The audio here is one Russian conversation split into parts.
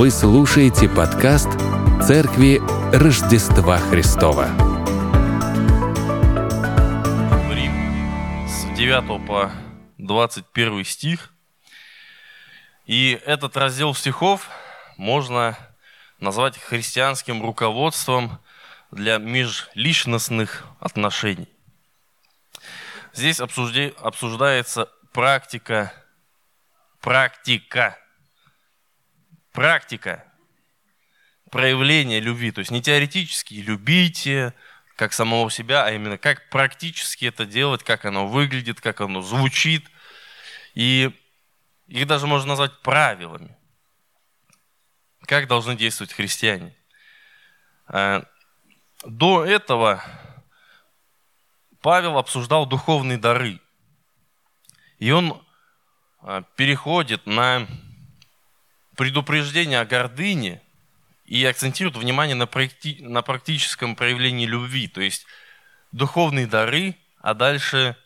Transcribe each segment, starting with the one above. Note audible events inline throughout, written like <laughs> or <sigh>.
Вы слушаете подкаст Церкви Рождества Христова. Рим с 9 по 21 стих. И этот раздел стихов можно назвать христианским руководством для межличностных отношений. Здесь обсуждается практика, практика, практика проявления любви. То есть не теоретически любите, как самого себя, а именно как практически это делать, как оно выглядит, как оно звучит. И их даже можно назвать правилами. Как должны действовать христиане. А, до этого Павел обсуждал духовные дары. И он а, переходит на предупреждение о гордыне и акцентирует внимание на, практи- на практическом проявлении любви. То есть духовные дары, а дальше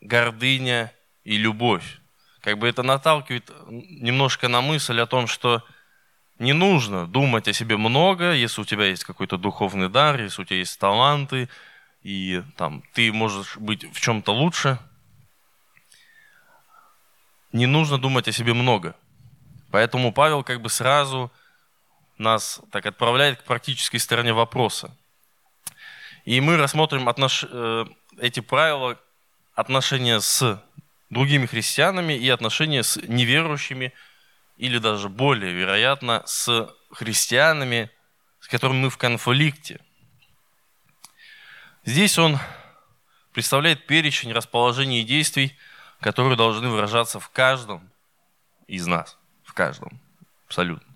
гордыня и любовь. Как бы это наталкивает немножко на мысль о том, что не нужно думать о себе много, если у тебя есть какой-то духовный дар, если у тебя есть таланты, и там, ты можешь быть в чем-то лучше. Не нужно думать о себе много. Поэтому Павел как бы сразу нас так отправляет к практической стороне вопроса. И мы рассмотрим отнош... Э, эти правила отношения с другими христианами и отношения с неверующими, или даже более вероятно, с христианами, с которыми мы в конфликте. Здесь он представляет перечень расположений и действий, которые должны выражаться в каждом из нас. Каждом. Абсолютно.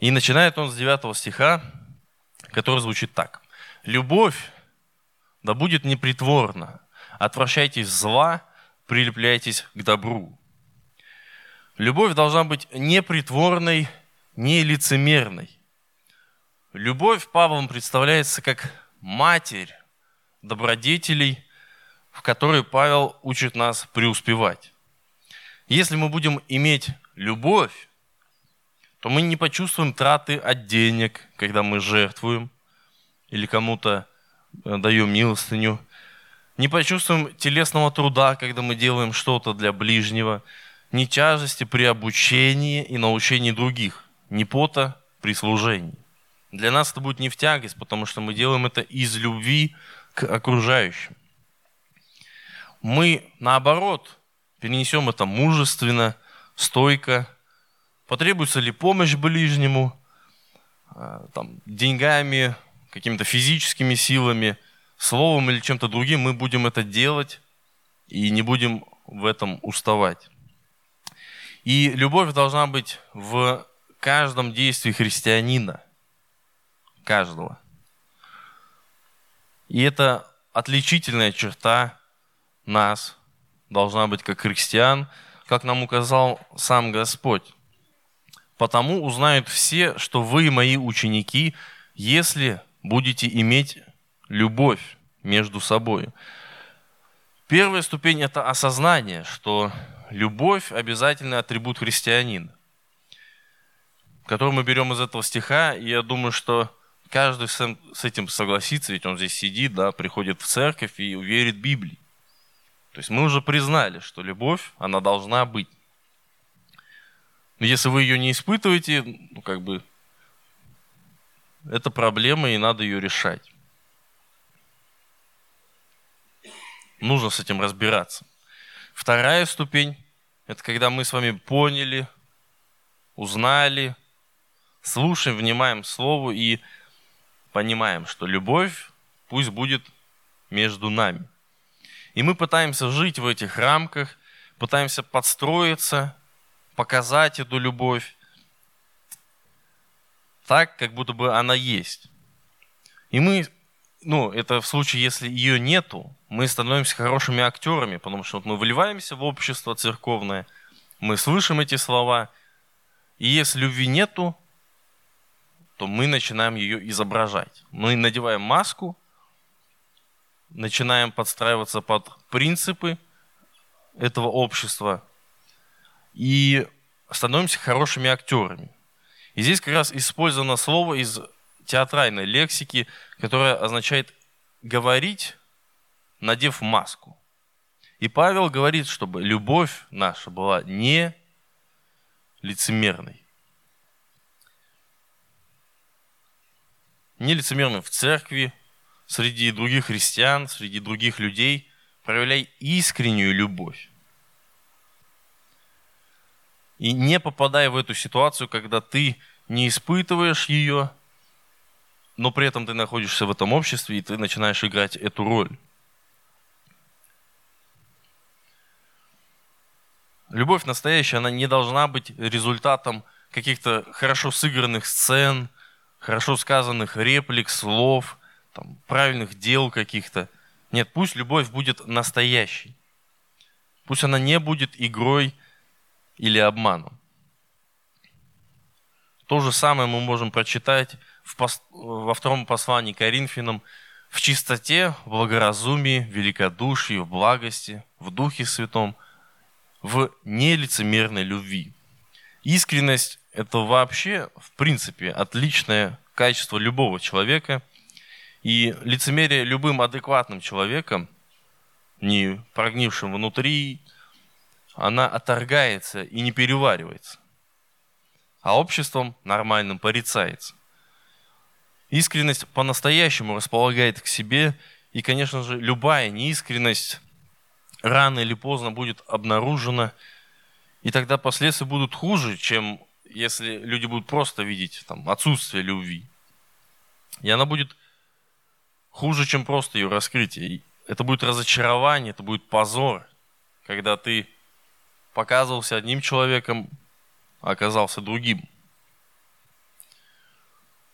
И начинает он с 9 стиха, который звучит так. «Любовь да будет непритворна, отвращайтесь зла, прилепляйтесь к добру». Любовь должна быть непритворной, не лицемерной. Любовь Павлом представляется как матерь добродетелей, в которой Павел учит нас преуспевать. Если мы будем иметь любовь, то мы не почувствуем траты от денег, когда мы жертвуем или кому-то э, даем милостыню. Не почувствуем телесного труда, когда мы делаем что-то для ближнего. Не тяжести при обучении и научении других. Не пота при служении. Для нас это будет не в тягость, потому что мы делаем это из любви к окружающим. Мы, наоборот, перенесем это мужественно, стойко. Потребуется ли помощь ближнему, а, там, деньгами, какими-то физическими силами, словом или чем-то другим, мы будем это делать и не будем в этом уставать. И любовь должна быть в каждом действии христианина каждого. И это отличительная черта нас, должна быть как христиан, как нам указал сам Господь. Потому узнают все, что вы мои ученики, если будете иметь любовь между собой. Первая ступень – это осознание, что любовь – обязательный атрибут христианина, который мы берем из этого стиха, и я думаю, что каждый с этим согласится, ведь он здесь сидит, да, приходит в церковь и верит Библии. То есть мы уже признали, что любовь, она должна быть. Если вы ее не испытываете, ну, как бы, это проблема, и надо ее решать. Нужно с этим разбираться. Вторая ступень – это когда мы с вами поняли, узнали, слушаем, внимаем Слову и понимаем, что любовь пусть будет между нами. И мы пытаемся жить в этих рамках, пытаемся подстроиться, показать эту любовь так, как будто бы она есть. И мы, ну, это в случае, если ее нету, мы становимся хорошими актерами, потому что вот мы вливаемся в общество церковное, мы слышим эти слова, и если любви нету, то мы начинаем ее изображать. Мы надеваем маску, начинаем подстраиваться под принципы этого общества. И становимся хорошими актерами. И здесь как раз использовано слово из театральной лексики, которое означает говорить, надев маску. И Павел говорит, чтобы любовь наша была не лицемерной. Не лицемерной в церкви, среди других христиан, среди других людей. Проявляй искреннюю любовь. И не попадай в эту ситуацию, когда ты не испытываешь ее, но при этом ты находишься в этом обществе, и ты начинаешь играть эту роль. Любовь настоящая, она не должна быть результатом каких-то хорошо сыгранных сцен, хорошо сказанных реплик, слов, там, правильных дел каких-то. Нет, пусть любовь будет настоящей. Пусть она не будет игрой или обманом. То же самое мы можем прочитать в пос... во втором послании Коринфянам в чистоте, в благоразумии, в великодушии, в благости, в Духе Святом, в нелицемерной любви. Искренность – это вообще, в принципе, отличное качество любого человека. И лицемерие любым адекватным человеком, не прогнившим внутри, она отторгается и не переваривается. А обществом нормальным порицается. Искренность по-настоящему располагает к себе, и, конечно же, любая неискренность рано или поздно будет обнаружена, и тогда последствия будут хуже, чем если люди будут просто видеть там, отсутствие любви. И она будет хуже, чем просто ее раскрытие. это будет разочарование, это будет позор, когда ты показывался одним человеком, а оказался другим.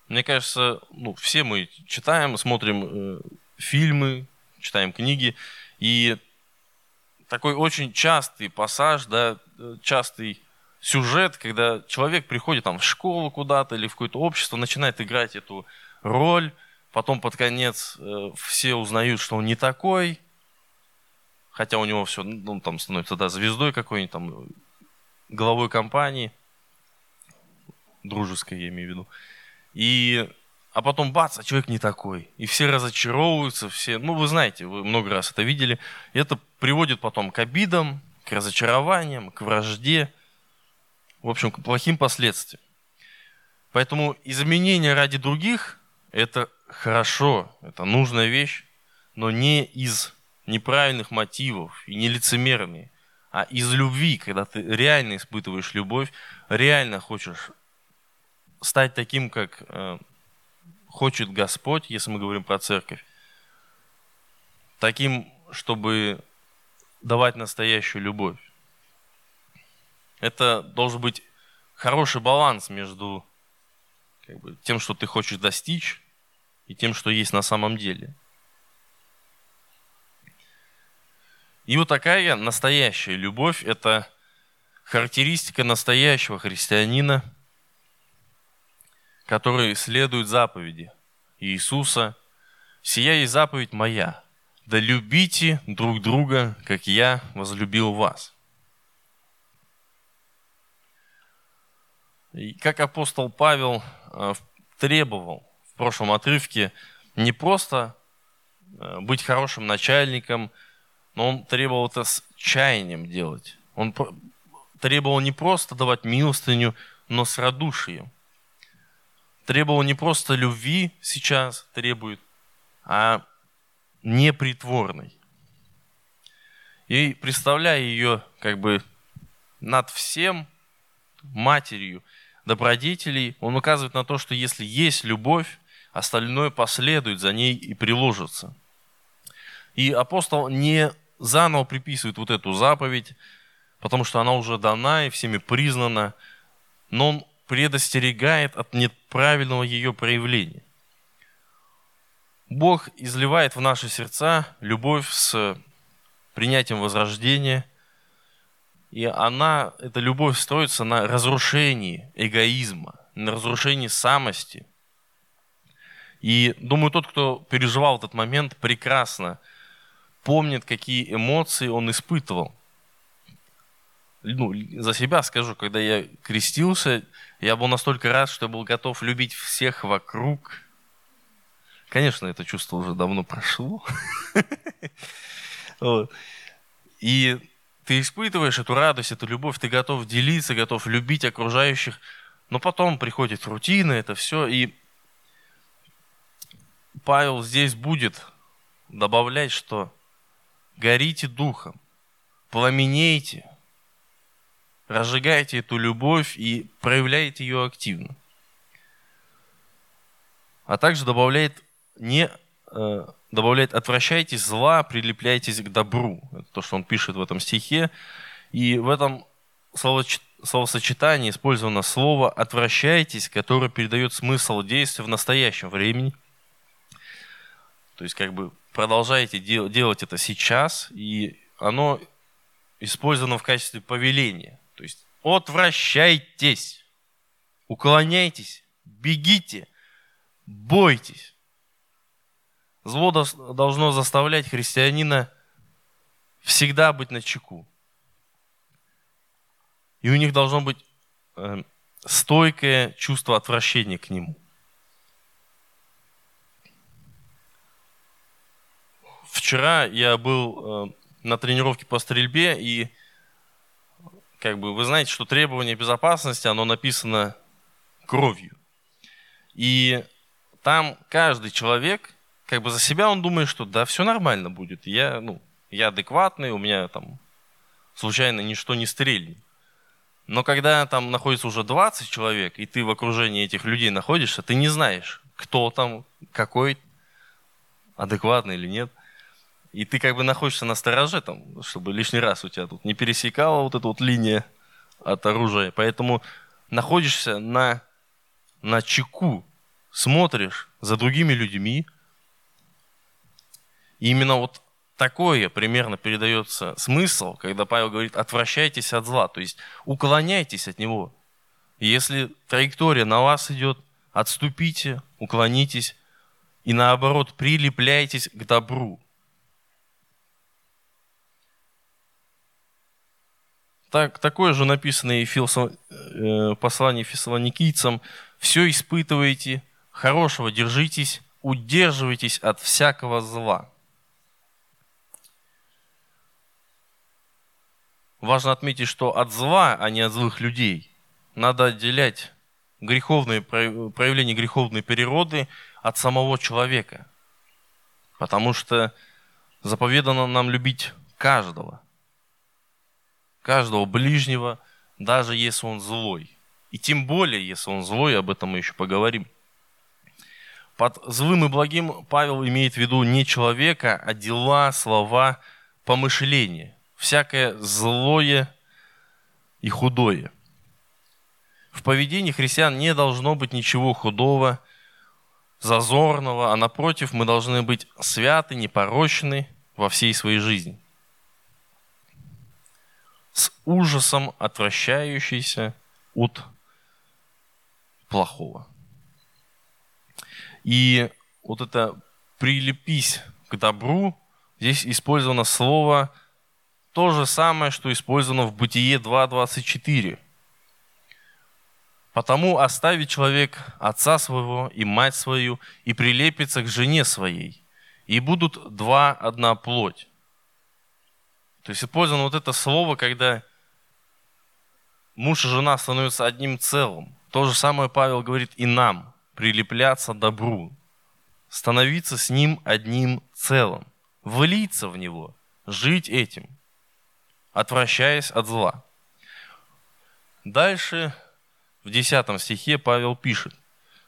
Мне кажется, ну, все мы читаем, смотрим э, фильмы, читаем книги, и такой очень частый пассаж, да, частый сюжет, когда человек приходит там в школу куда-то или в какое-то общество, начинает играть эту роль, потом под конец э, все узнают, что он не такой, хотя у него все, ну, там становится, да, звездой какой-нибудь, там, главой компании, дружеской, я имею в виду. И, а потом бац, а человек не такой. И все разочаровываются, все, ну, вы знаете, вы много раз это видели. И это приводит потом к обидам, к разочарованиям, к вражде, в общем, к плохим последствиям. Поэтому изменения ради других – это хорошо, это нужная вещь, но не из неправильных мотивов и не лицемерные, а из любви, когда ты реально испытываешь любовь, реально хочешь стать таким, как э, хочет Господь, если мы говорим про церковь, таким, чтобы давать настоящую любовь. Это должен быть хороший баланс между как бы, тем, что ты хочешь достичь, и тем, что есть на самом деле. И вот такая настоящая любовь – это характеристика настоящего христианина, который следует заповеди Иисуса. «Сия есть заповедь моя, да любите друг друга, как я возлюбил вас». И как апостол Павел э, требовал в прошлом отрывке не просто э, быть хорошим начальником – но он требовал это с чаянием делать. Он требовал не просто давать милостыню, но с радушием. Требовал не просто любви сейчас требует, а непритворной. И представляя ее как бы над всем матерью добродетелей, он указывает на то, что если есть любовь, остальное последует за ней и приложится. И апостол не заново приписывает вот эту заповедь, потому что она уже дана и всеми признана, но он предостерегает от неправильного ее проявления. Бог изливает в наши сердца любовь с принятием возрождения, и она, эта любовь строится на разрушении эгоизма, на разрушении самости. И думаю, тот, кто переживал этот момент, прекрасно – помнит, какие эмоции он испытывал. ну, за себя скажу, когда я крестился, я был настолько рад, что я был готов любить всех вокруг. Конечно, это чувство уже давно прошло. <laughs> И ты испытываешь эту радость, эту любовь, ты готов делиться, готов любить окружающих, но потом приходит рутина, это все, и Павел здесь будет добавлять, что горите духом, пламенейте, разжигайте эту любовь и проявляйте ее активно. А также добавляет не э, добавляет отвращайтесь зла, прилепляйтесь к добру. Это то, что он пишет в этом стихе. И в этом словосочетании использовано слово «отвращайтесь», которое передает смысл действия в настоящем времени. То есть как бы продолжайте дел- делать это сейчас, и оно использовано в качестве повеления. То есть отвращайтесь, уклоняйтесь, бегите, бойтесь. Зло должно заставлять христианина всегда быть на чеку. И у них должно быть э, стойкое чувство отвращения к нему. Вчера я был э, на тренировке по стрельбе, и как бы вы знаете, что требование безопасности, оно написано кровью. И там каждый человек, как бы за себя он думает, что да, все нормально будет. Я, ну, я адекватный, у меня там случайно ничто не стрельнет. Но когда там находится уже 20 человек, и ты в окружении этих людей находишься, ты не знаешь, кто там, какой, адекватный или нет. И ты как бы находишься на стороже, там, чтобы лишний раз у тебя тут не пересекала вот эта вот линия от оружия. Поэтому находишься на, на чеку, смотришь за другими людьми. И именно вот такое примерно передается смысл, когда Павел говорит, отвращайтесь от зла, то есть уклоняйтесь от него. если траектория на вас идет, отступите, уклонитесь и наоборот прилепляйтесь к добру. Так, такое же написано и в э, послании фессалоникийцам. «Все испытывайте, хорошего держитесь, удерживайтесь от всякого зла». Важно отметить, что от зла, а не от злых людей, надо отделять греховные, проявление греховной природы от самого человека. Потому что заповедано нам любить каждого – каждого ближнего, даже если он злой. И тем более, если он злой, об этом мы еще поговорим. Под злым и благим Павел имеет в виду не человека, а дела, слова, помышления. Всякое злое и худое. В поведении христиан не должно быть ничего худого, зазорного, а напротив, мы должны быть святы, непорочны во всей своей жизни с ужасом отвращающийся от плохого. И вот это «прилепись к добру» здесь использовано слово то же самое, что использовано в Бытие 2.24. «Потому оставит человек отца своего и мать свою, и прилепится к жене своей, и будут два одна плоть». То есть использовано вот это слово, когда муж и жена становятся одним целым. То же самое Павел говорит и нам, прилепляться добру, становиться с ним одним целым, влиться в него, жить этим, отвращаясь от зла. Дальше в 10 стихе Павел пишет,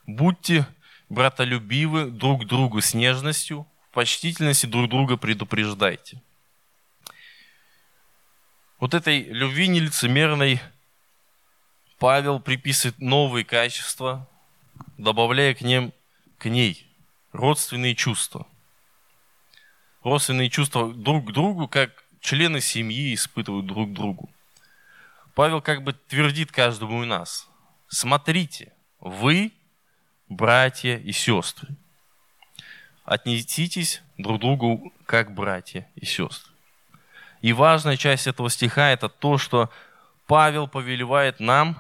«Будьте братолюбивы друг другу с нежностью, в почтительности друг друга предупреждайте». Вот этой любви нелицемерной Павел приписывает новые качества, добавляя к ним к ней родственные чувства. Родственные чувства друг к другу, как члены семьи испытывают друг к другу. Павел как бы твердит каждому из нас. Смотрите, вы братья и сестры. Отнеситесь друг к другу как братья и сестры. И важная часть этого стиха – это то, что Павел повелевает нам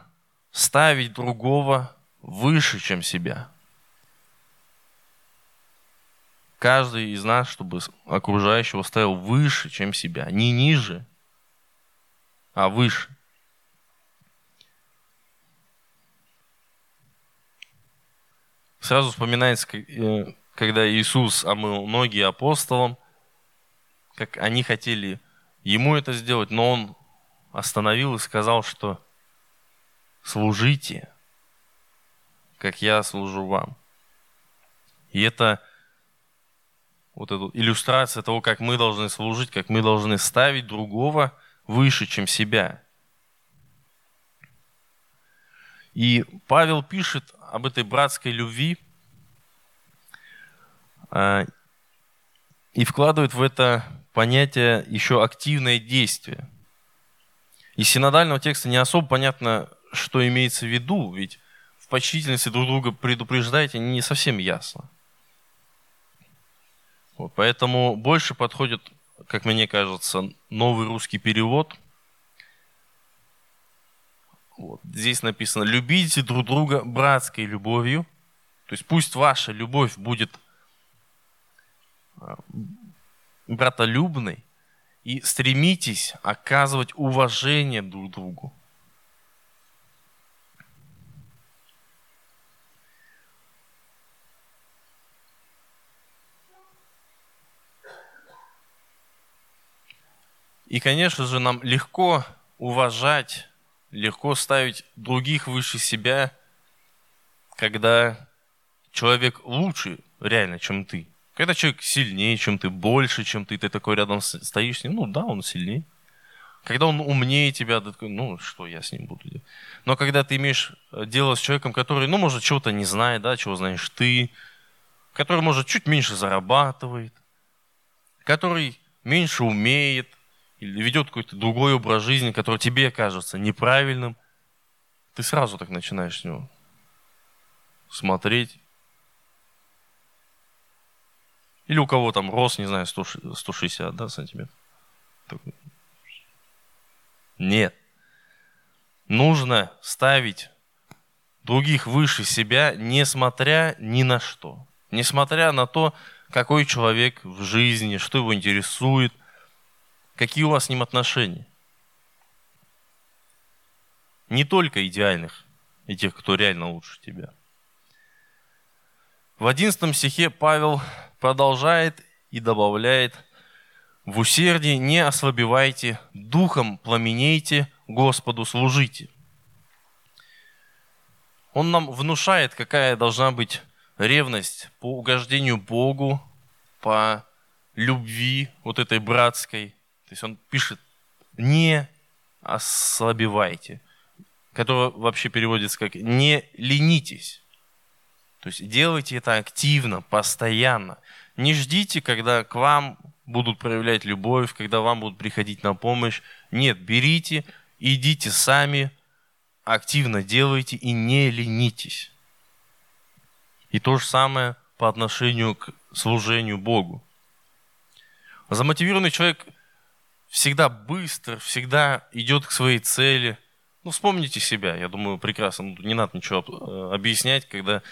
ставить другого выше, чем себя. Каждый из нас, чтобы окружающего ставил выше, чем себя. Не ниже, а выше. Сразу вспоминается, э, когда Иисус омыл ноги апостолам, как они хотели ему это сделать, но он остановил и сказал, что служите, как я служу вам. И это вот эта иллюстрация того, как мы должны служить, как мы должны ставить другого выше, чем себя. И Павел пишет об этой братской любви а, и вкладывает в это понятие еще активное действие. Из синодального текста не особо понятно, что имеется в виду, ведь в почтительности друг друга предупреждаете не совсем ясно. Вот, поэтому больше подходит, как мне кажется, новый русский перевод. Вот, здесь написано «любите друг друга братской любовью». То есть пусть ваша любовь будет братолюбной, и стремитесь оказывать уважение друг другу. И, конечно же, нам легко уважать, легко ставить других выше себя, когда человек лучше реально, чем ты. Когда человек сильнее, чем ты, больше, чем ты, ты такой рядом стоишь с ним, ну да, он сильнее. Когда он умнее тебя, ты такой, ну что я с ним буду делать. Но когда ты имеешь э, дело с человеком, который, ну, может, чего-то не знает, да, чего знаешь ты, который, может, чуть меньше зарабатывает, который меньше умеет, или ведет какой-то другой образ жизни, который тебе кажется неправильным, ты сразу так начинаешь с него смотреть или у кого там рост, не знаю, 160 да, сантиметров. Нет. Нужно ставить других выше себя, несмотря ни на что. Несмотря на то, какой человек в жизни, что его интересует, какие у вас с ним отношения. Не только идеальных и тех, кто реально лучше тебя. В 11 стихе Павел продолжает и добавляет, в усердии не ослабевайте, духом пламенейте, Господу служите. Он нам внушает, какая должна быть ревность по угождению Богу, по любви вот этой братской. То есть он пишет, не ослабевайте, которое вообще переводится как не ленитесь. То есть делайте это активно, постоянно. Не ждите, когда к вам будут проявлять любовь, когда вам будут приходить на помощь. Нет, берите, идите сами, активно делайте и не ленитесь. И то же самое по отношению к служению Богу. Замотивированный человек всегда быстро, всегда идет к своей цели. Ну, вспомните себя, я думаю, прекрасно. Ну, не надо ничего э, объяснять, когда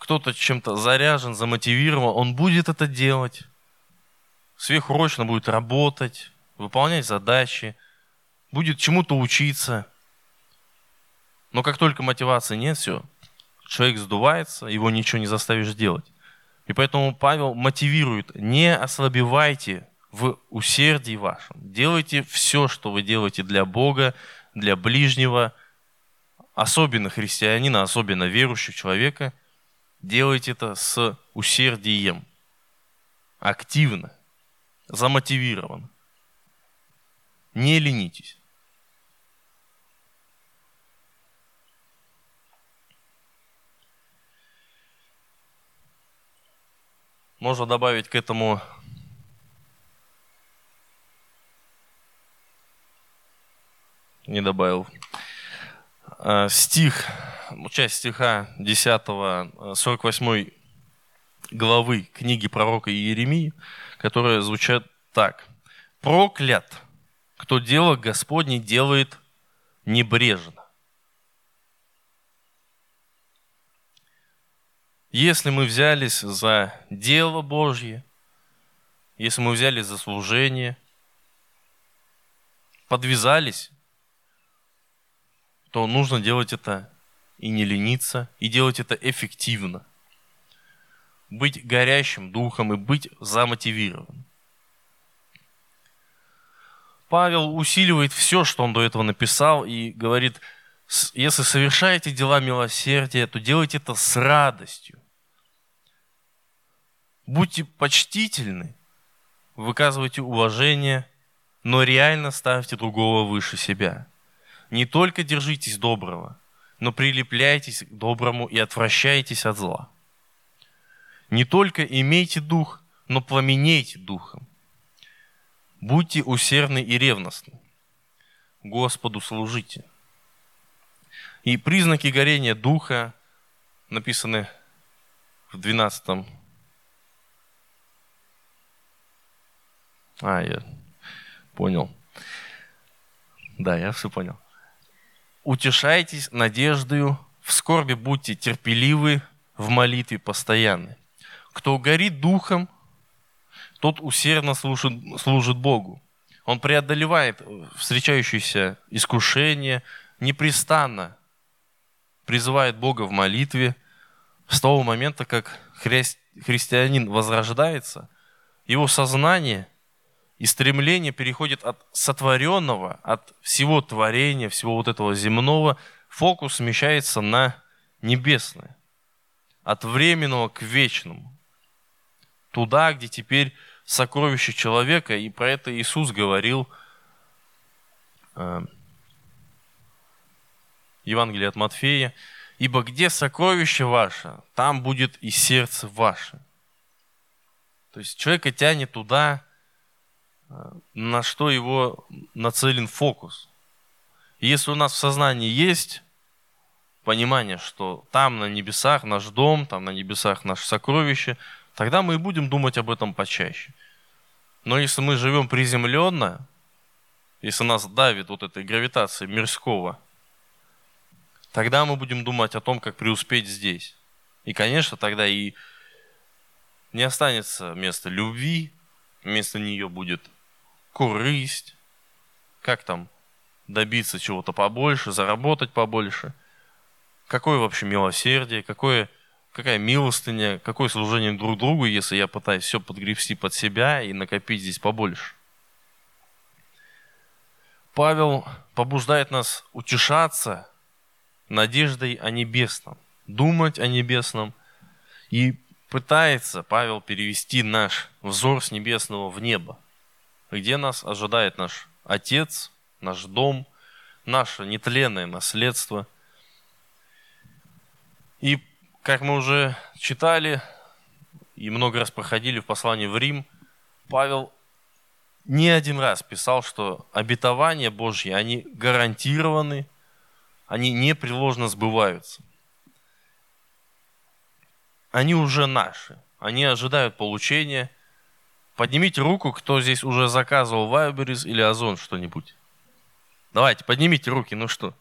кто-то чем-то заряжен, замотивирован, он будет это делать, сверхурочно будет работать, выполнять задачи, будет чему-то учиться. Но как только мотивации нет, все, человек сдувается, его ничего не заставишь делать. И поэтому Павел мотивирует, не ослабевайте в усердии вашем. Делайте все, что вы делаете для Бога, для ближнего, особенно христианина, особенно верующего человека – Делайте это с усердием, активно, замотивированно. Не ленитесь. Можно добавить к этому не добавил. Э, стих, часть стиха 10, 48 э, главы книги пророка Иеремии, которые звучат так. «Проклят, кто дело Господне делает небрежно. Если мы взялись за дело Божье, если мы взялись за служение, подвязались, то нужно делать это и не лениться, и делать это эффективно. Быть горящим духом и быть замотивированным. Павел усиливает все, что он до этого написал, и говорит, если совершаете дела милосердия, то делайте это с радостью. Будьте почтительны, выказывайте уважение, но реально ставьте другого выше себя. Не только держитесь доброго, но прилепляйтесь к доброму и отвращайтесь от зла. Не только имейте дух, но пламенейте духом. Будьте усердны и ревностны. Господу служите. И признаки горения духа написаны в 12 А, я понял. Да, я все понял. Утешайтесь надеждою, в скорби будьте терпеливы, в молитве постоянны. Кто горит духом, тот усердно служит, служит Богу. Он преодолевает встречающиеся искушения, непрестанно призывает Бога в молитве. С того момента, как хри- христианин возрождается, его сознание и стремление переходит от сотворенного, от всего творения, всего вот этого земного, фокус смещается на небесное. От временного к вечному. Туда, где теперь сокровище человека, и про это Иисус говорил э, Евангелие от Матфея, «Ибо где сокровище ваше, там будет и сердце ваше». То есть человека тянет туда, на что его нацелен фокус. Если у нас в сознании есть понимание, что там на небесах наш дом, там на небесах наше сокровище, тогда мы и будем думать об этом почаще. Но если мы живем приземленно, если нас давит вот этой гравитация мирского, тогда мы будем думать о том, как преуспеть здесь. И, конечно, тогда и не останется места любви, вместо нее будет корысть, как там добиться чего-то побольше, заработать побольше, какое вообще милосердие, какое, какая милостыня, какое служение друг другу, если я пытаюсь все подгребсти под себя и накопить здесь побольше. Павел побуждает нас утешаться надеждой о небесном, думать о небесном. И пытается Павел перевести наш взор с небесного в небо где нас ожидает наш Отец, наш дом, наше нетленное наследство. И, как мы уже читали и много раз проходили в послании в Рим, Павел не один раз писал, что обетования Божьи, они гарантированы, они непреложно сбываются. Они уже наши, они ожидают получения – Поднимите руку, кто здесь уже заказывал Вайберис или Озон что-нибудь. Давайте, поднимите руки, ну что?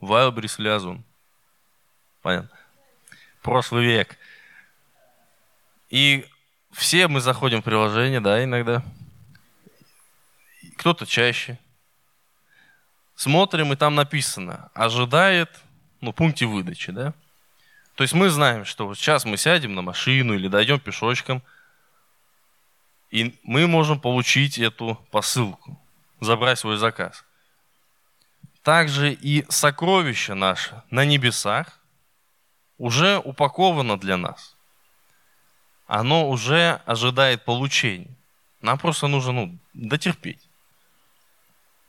Вайлберис или Озон? Понятно. Прошлый век. И все мы заходим в приложение, да, иногда. Кто-то чаще. Смотрим, и там написано, ожидает, ну, пункте выдачи, да. То есть мы знаем, что вот сейчас мы сядем на машину или дойдем пешочком – и мы можем получить эту посылку, забрать свой заказ. Также и сокровище наше на небесах уже упаковано для нас. Оно уже ожидает получения. Нам просто нужно ну, дотерпеть.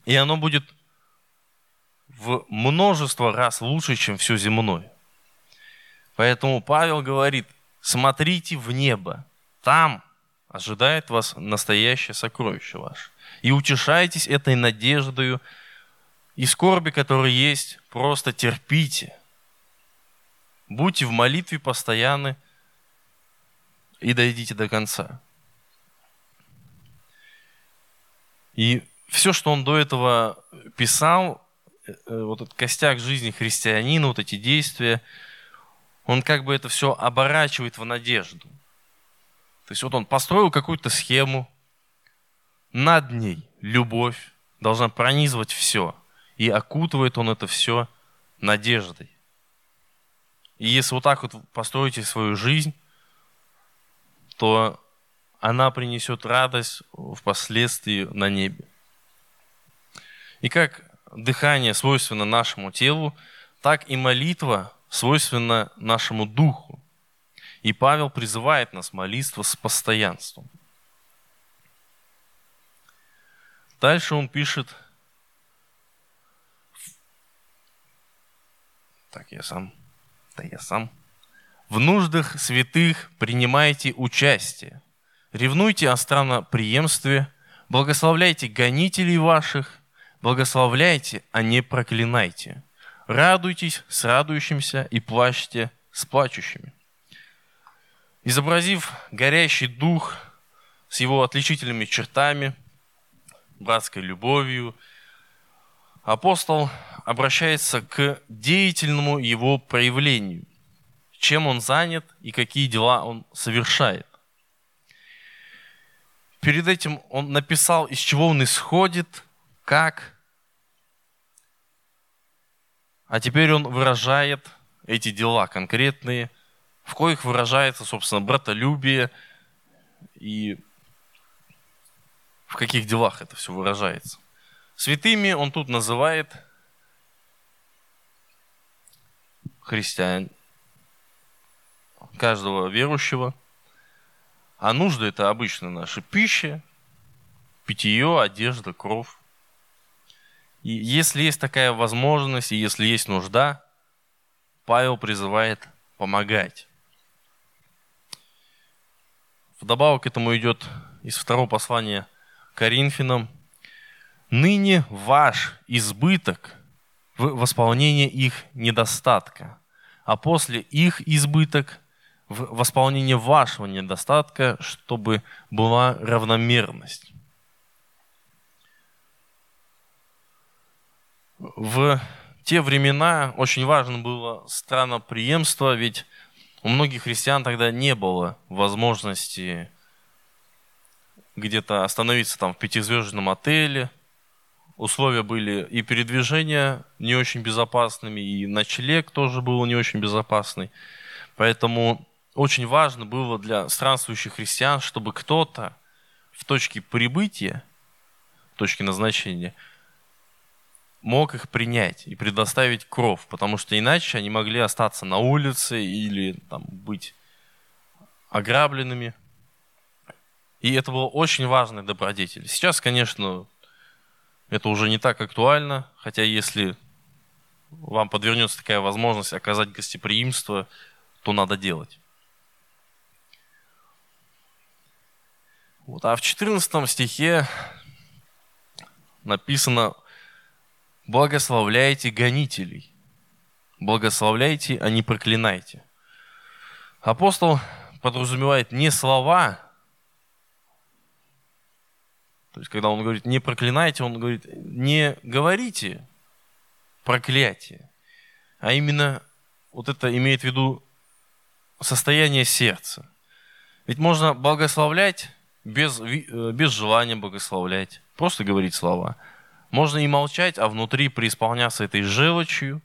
И оно будет в множество раз лучше, чем все земное. Поэтому Павел говорит, смотрите в небо. Там ожидает вас настоящее сокровище ваше. И утешайтесь этой надеждою и скорби, которые есть, просто терпите. Будьте в молитве постоянны и дойдите до конца. И все, что он до этого писал, э, вот этот костяк жизни христианина, вот эти действия, он как бы это все оборачивает в надежду. То есть вот он построил какую-то схему, над ней любовь должна пронизывать все. И окутывает он это все надеждой. И если вот так вот построите свою жизнь, то она принесет радость впоследствии на небе. И как дыхание свойственно нашему телу, так и молитва свойственна нашему духу. И Павел призывает нас молиться с постоянством. Дальше он пишет, так я сам, да я сам. В нуждах святых принимайте участие. Ревнуйте о странноприемстве, благословляйте гонителей ваших, благословляйте, а не проклинайте. Радуйтесь с радующимся и плачьте с плачущими. Изобразив горящий дух с его отличительными чертами, братской любовью, апостол обращается к деятельному его проявлению, чем он занят и какие дела он совершает. Перед этим он написал, из чего он исходит, как, а теперь он выражает эти дела конкретные, в коих выражается, собственно, братолюбие и в каких делах это все выражается. Святыми он тут называет христиан, каждого верующего. А нужды это обычно наша пища, питье, одежда, кровь. И если есть такая возможность, и если есть нужда, Павел призывает помогать. Вдобавок к этому идет из второго послания Коринфянам, ныне ваш избыток в восполнении их недостатка, а после их избыток в восполнении вашего недостатка, чтобы была равномерность. В те времена очень важно было страноприемство, ведь у многих христиан тогда не было возможности где-то остановиться там в пятизвездном отеле. Условия были и передвижение не очень безопасными, и ночлег тоже был не очень безопасный. Поэтому очень важно было для странствующих христиан, чтобы кто-то в точке прибытия, в точке назначения, мог их принять и предоставить кров, потому что иначе они могли остаться на улице или там, быть ограбленными – и это был очень важный добродетель. Сейчас, конечно, это уже не так актуально, хотя если вам подвернется такая возможность оказать гостеприимство, то надо делать. Вот, а в 14 стихе написано «Благословляйте гонителей, благословляйте, а не проклинайте». Апостол подразумевает не слова, то есть, когда он говорит «не проклинайте», он говорит «не говорите проклятие», а именно вот это имеет в виду состояние сердца. Ведь можно благословлять без, э, без желания благословлять, просто говорить слова. Можно и молчать, а внутри преисполняться этой желчью,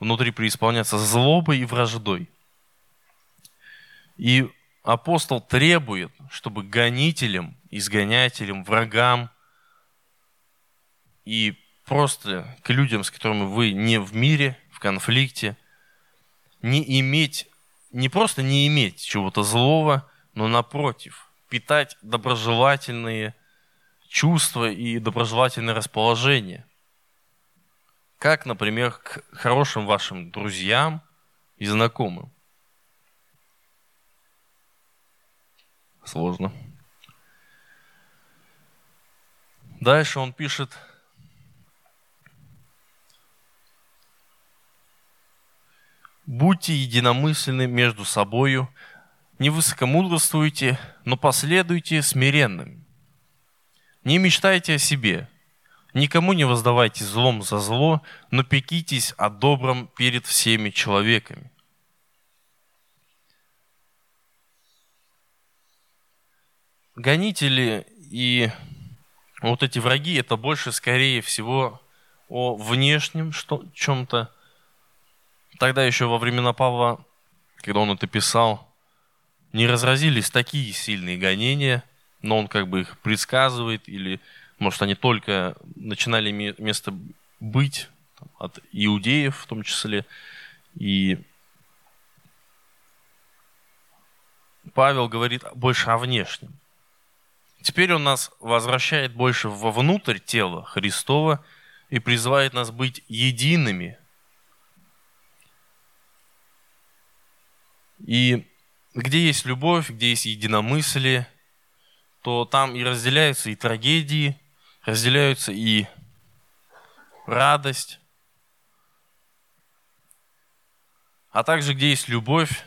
внутри преисполняться злобой и враждой. И апостол требует, чтобы гонителям, изгонятелям, врагам и просто к людям, с которыми вы не в мире, в конфликте, не иметь, не просто не иметь чего-то злого, но напротив, питать доброжелательные чувства и доброжелательное расположение. Как, например, к хорошим вашим друзьям и знакомым. Сложно. Дальше он пишет, «Будьте единомысленны между собою, не высокомудрствуйте, но последуйте смиренным. Не мечтайте о себе, Никому не воздавайте злом за зло, но пекитесь о добром перед всеми человеками. Гонители и вот эти враги, это больше, скорее всего, о внешнем что, чем-то. Тогда еще во времена Павла, когда он это писал, не разразились такие сильные гонения, но он как бы их предсказывает или может, они только начинали место быть там, от иудеев в том числе. И Павел говорит больше о внешнем. Теперь он нас возвращает больше вовнутрь тела Христова и призывает нас быть едиными. И где есть любовь, где есть единомыслие, то там и разделяются и трагедии, разделяются и радость, а также где есть любовь,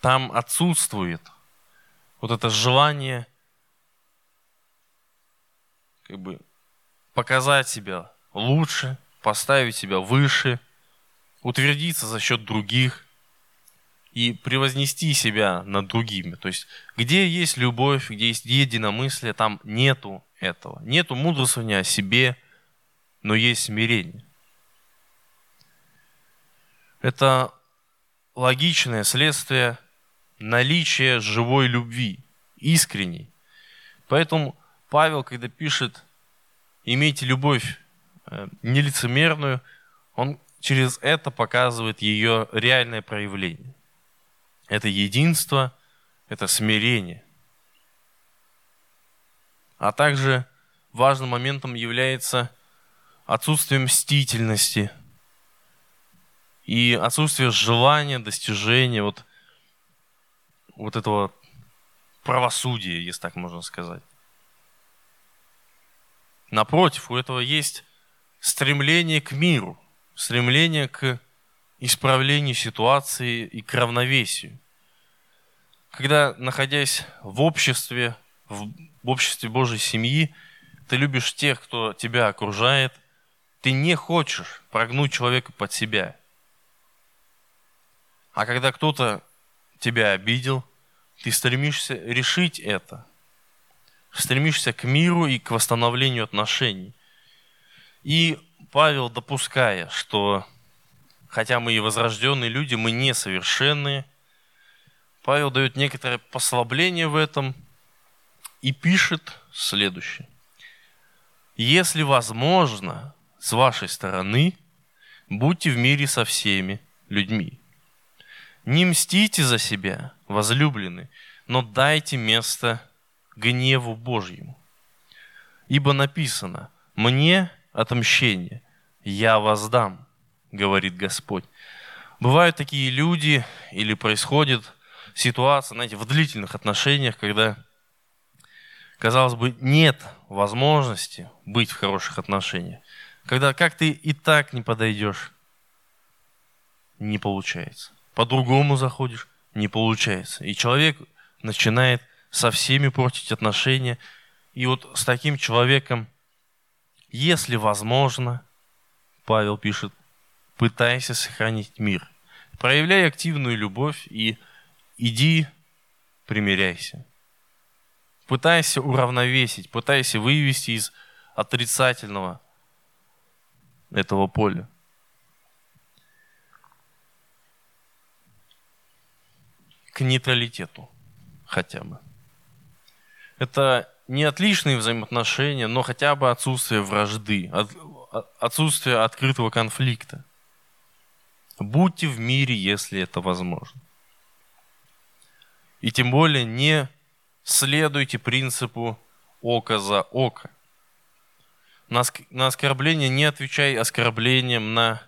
там отсутствует вот это желание как бы показать себя лучше, поставить себя выше, утвердиться за счет других и превознести себя над другими. То есть, где есть любовь, где есть единомыслие, там нету этого. Нету мудрствования о себе, но есть смирение. Это логичное следствие наличия живой любви, искренней. Поэтому Павел, когда пишет «имейте любовь э, нелицемерную», он через это показывает ее реальное проявление. Это единство, это смирение. А также важным моментом является отсутствие мстительности и отсутствие желания, достижения вот, вот этого правосудия, если так можно сказать. Напротив, у этого есть стремление к миру, стремление к исправлению ситуации и к равновесию. Когда, находясь в обществе, в обществе Божьей семьи, ты любишь тех, кто тебя окружает, ты не хочешь прогнуть человека под себя. А когда кто-то тебя обидел, ты стремишься решить это, стремишься к миру и к восстановлению отношений. И Павел, допуская, что хотя мы и возрожденные люди, мы несовершенные, Павел дает некоторое послабление в этом – и пишет следующее. Если возможно, с вашей стороны, будьте в мире со всеми людьми. Не мстите за себя, возлюбленные, но дайте место гневу Божьему. Ибо написано, мне отмщение, я воздам, говорит Господь. Бывают такие люди или происходит ситуация, знаете, в длительных отношениях, когда казалось бы, нет возможности быть в хороших отношениях. Когда как ты и так не подойдешь, не получается. По-другому заходишь, не получается. И человек начинает со всеми портить отношения. И вот с таким человеком, если возможно, Павел пишет, пытайся сохранить мир. Проявляй активную любовь и иди примиряйся. Пытайся уравновесить, пытайся вывести из отрицательного этого поля. К нейтралитету хотя бы. Это не отличные взаимоотношения, но хотя бы отсутствие вражды, отсутствие открытого конфликта. Будьте в мире, если это возможно. И тем более не следуйте принципу око за око. На, на оскорбление не отвечай оскорблением, на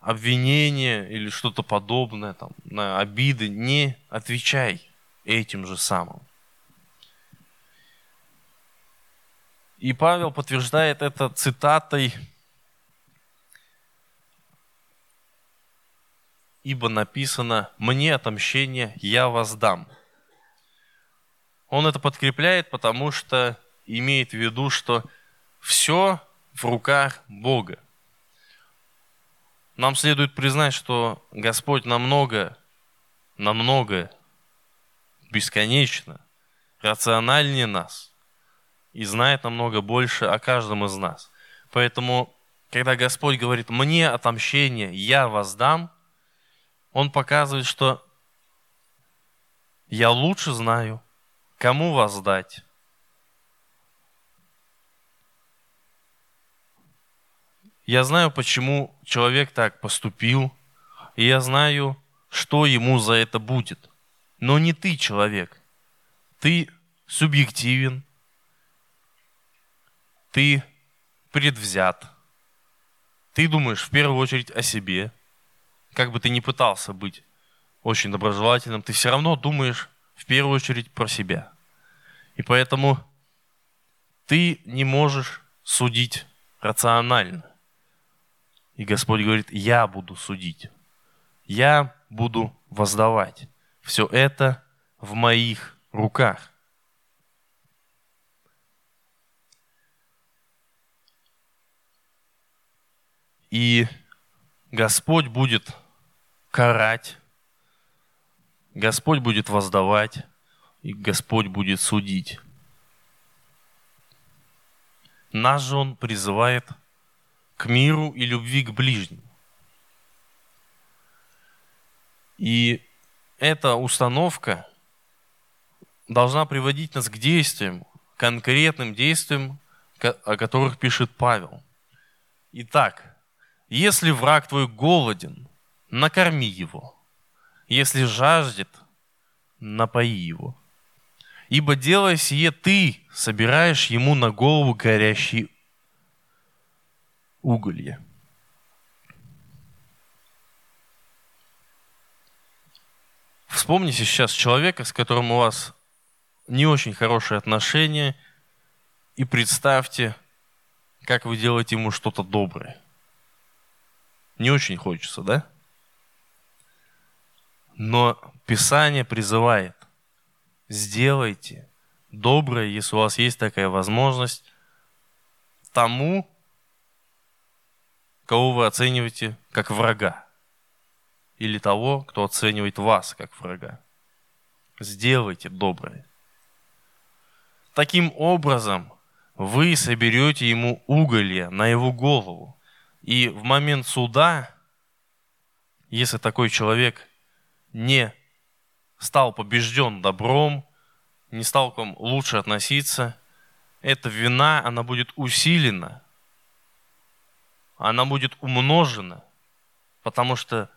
обвинение или что-то подобное, там, на обиды не отвечай этим же самым. И Павел подтверждает это цитатой ибо написано «Мне отомщение я воздам». Он это подкрепляет, потому что имеет в виду, что все в руках Бога. Нам следует признать, что Господь намного, намного, бесконечно, рациональнее нас и знает намного больше о каждом из нас. Поэтому, когда Господь говорит «мне отомщение, я воздам», Он показывает, что я лучше знаю, кому воздать. Я знаю, почему человек так поступил, и я знаю, что ему за это будет. Но не ты человек. Ты субъективен, ты предвзят. Ты думаешь в первую очередь о себе. Как бы ты ни пытался быть очень доброжелательным, ты все равно думаешь в первую очередь про себя. И поэтому ты не можешь судить рационально. И Господь говорит, я буду судить. Я буду воздавать. Все это в моих руках. И Господь будет карать, Господь будет воздавать, и Господь будет судить. Нас же Он призывает к миру и любви к ближнему. И эта установка должна приводить нас к действиям, конкретным действиям, о которых пишет Павел. Итак, если враг твой голоден, накорми его. Если жаждет, напои его. Ибо делая сие, ты собираешь ему на голову горящий уголье. Вспомните сейчас человека, с которым у вас не очень хорошие отношения, и представьте, как вы делаете ему что-то доброе. Не очень хочется, да? Но Писание призывает, сделайте доброе, если у вас есть такая возможность, тому, кого вы оцениваете как врага, или того, кто оценивает вас как врага. Сделайте доброе. Таким образом, вы соберете ему уголье на его голову, и в момент суда, если такой человек не стал побежден добром, не стал к вам лучше относиться, эта вина, она будет усилена, она будет умножена, потому что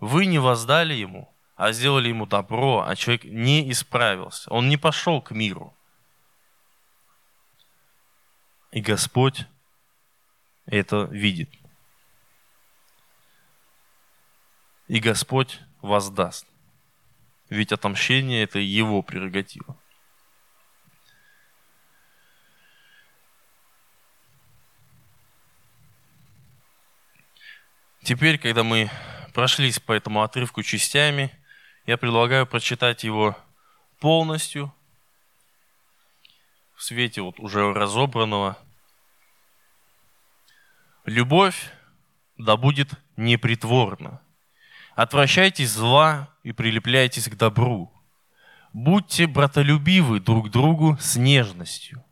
вы не воздали ему, а сделали ему добро, а человек не исправился, он не пошел к миру. И Господь это видит. и Господь воздаст. Ведь отомщение – это Его прерогатива. Теперь, когда мы прошлись по этому отрывку частями, я предлагаю прочитать его полностью в свете вот уже разобранного. Любовь да будет непритворна. Отвращайтесь зла и прилепляйтесь к добру. Будьте братолюбивы друг другу с нежностью.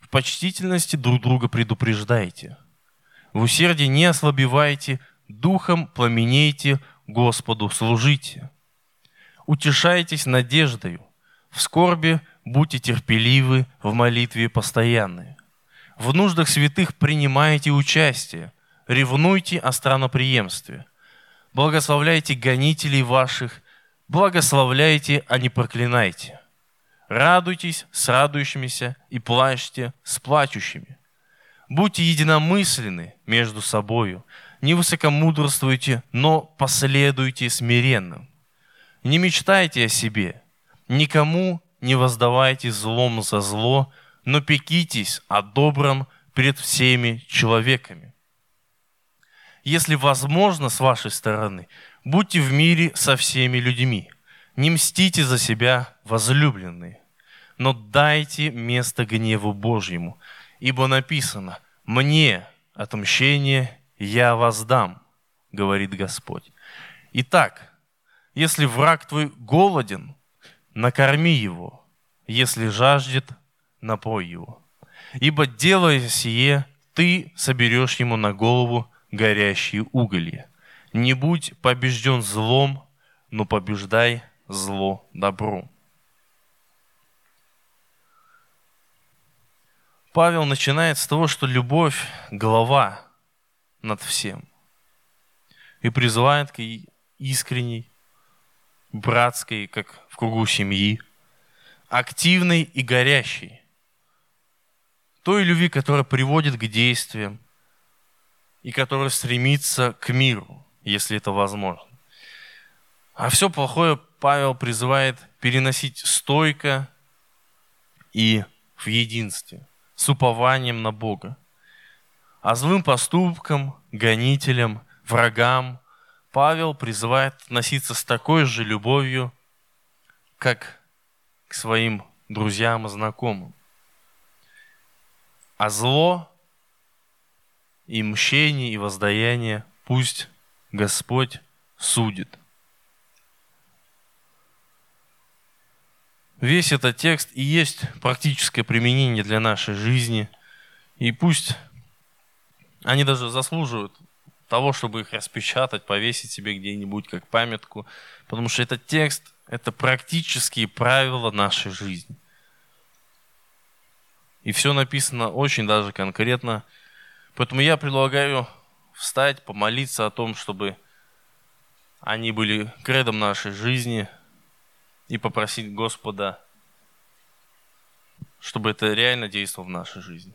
В почтительности друг друга предупреждайте. В усердии не ослабевайте, духом пламенейте, Господу служите. Утешайтесь надеждою, в скорби будьте терпеливы, в молитве постоянные. В нуждах святых принимайте участие, ревнуйте о страноприемстве – благословляйте гонителей ваших, благословляйте, а не проклинайте. Радуйтесь с радующимися и плачьте с плачущими. Будьте единомысленны между собою, не высокомудрствуйте, но последуйте смиренным. Не мечтайте о себе, никому не воздавайте злом за зло, но пекитесь о добром пред всеми человеками если возможно с вашей стороны, будьте в мире со всеми людьми. Не мстите за себя, возлюбленные, но дайте место гневу Божьему, ибо написано, Мне отмщение я воздам, говорит Господь. Итак, если враг твой голоден, накорми его, если жаждет, напой его. Ибо делая сие, ты соберешь ему на голову горящие уголья. Не будь побежден злом, но побеждай зло добром. Павел начинает с того, что любовь – глава над всем. И призывает к искренней, братской, как в кругу семьи, активной и горящей. Той любви, которая приводит к действиям и которая стремится к миру, если это возможно. А все плохое Павел призывает переносить стойко и в единстве – с упованием на Бога. А злым поступкам, гонителям, врагам Павел призывает относиться с такой же любовью, как к своим друзьям и знакомым. А зло и мщение, и воздаяние пусть Господь судит. Весь этот текст и есть практическое применение для нашей жизни. И пусть они даже заслуживают того, чтобы их распечатать, повесить себе где-нибудь как памятку. Потому что этот текст – это практические правила нашей жизни. И все написано очень даже конкретно. Поэтому я предлагаю встать, помолиться о том, чтобы они были кредом нашей жизни – и попросить Господа, чтобы это реально действовало в нашей жизни.